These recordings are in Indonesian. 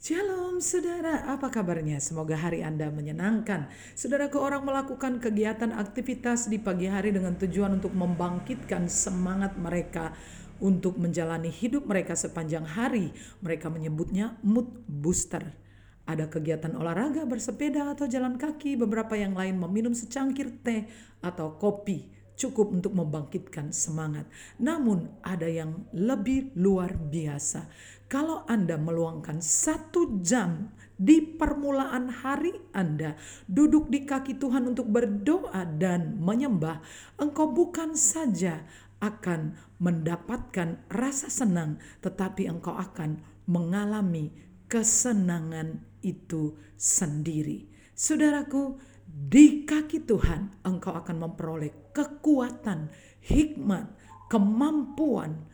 Shalom saudara, apa kabarnya? Semoga hari Anda menyenangkan. Saudaraku orang melakukan kegiatan aktivitas di pagi hari dengan tujuan untuk membangkitkan semangat mereka untuk menjalani hidup mereka sepanjang hari. Mereka menyebutnya mood booster. Ada kegiatan olahraga, bersepeda atau jalan kaki, beberapa yang lain meminum secangkir teh atau kopi cukup untuk membangkitkan semangat. Namun ada yang lebih luar biasa. Kalau Anda meluangkan satu jam di permulaan hari Anda duduk di kaki Tuhan untuk berdoa dan menyembah, engkau bukan saja akan mendapatkan rasa senang, tetapi engkau akan mengalami kesenangan itu sendiri. Saudaraku, di kaki Tuhan engkau akan memperoleh kekuatan, hikmat, kemampuan,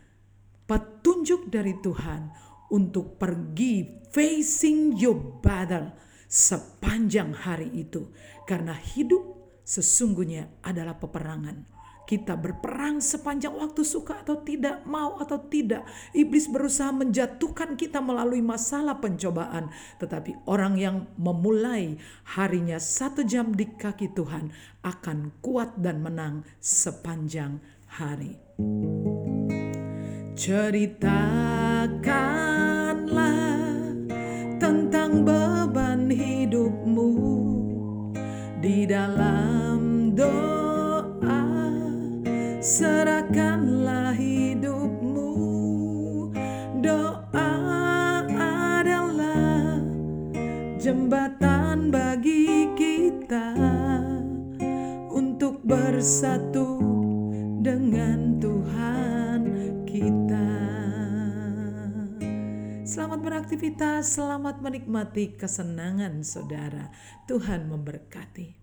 petunjuk dari Tuhan untuk pergi facing your battle sepanjang hari itu. Karena hidup sesungguhnya adalah peperangan kita berperang sepanjang waktu suka atau tidak, mau atau tidak. Iblis berusaha menjatuhkan kita melalui masalah pencobaan. Tetapi orang yang memulai harinya satu jam di kaki Tuhan akan kuat dan menang sepanjang hari. Ceritakanlah tentang beban hidupmu di dalam serahkanlah hidupmu doa adalah jembatan bagi kita untuk bersatu dengan Tuhan kita Selamat beraktivitas, selamat menikmati kesenangan saudara. Tuhan memberkati.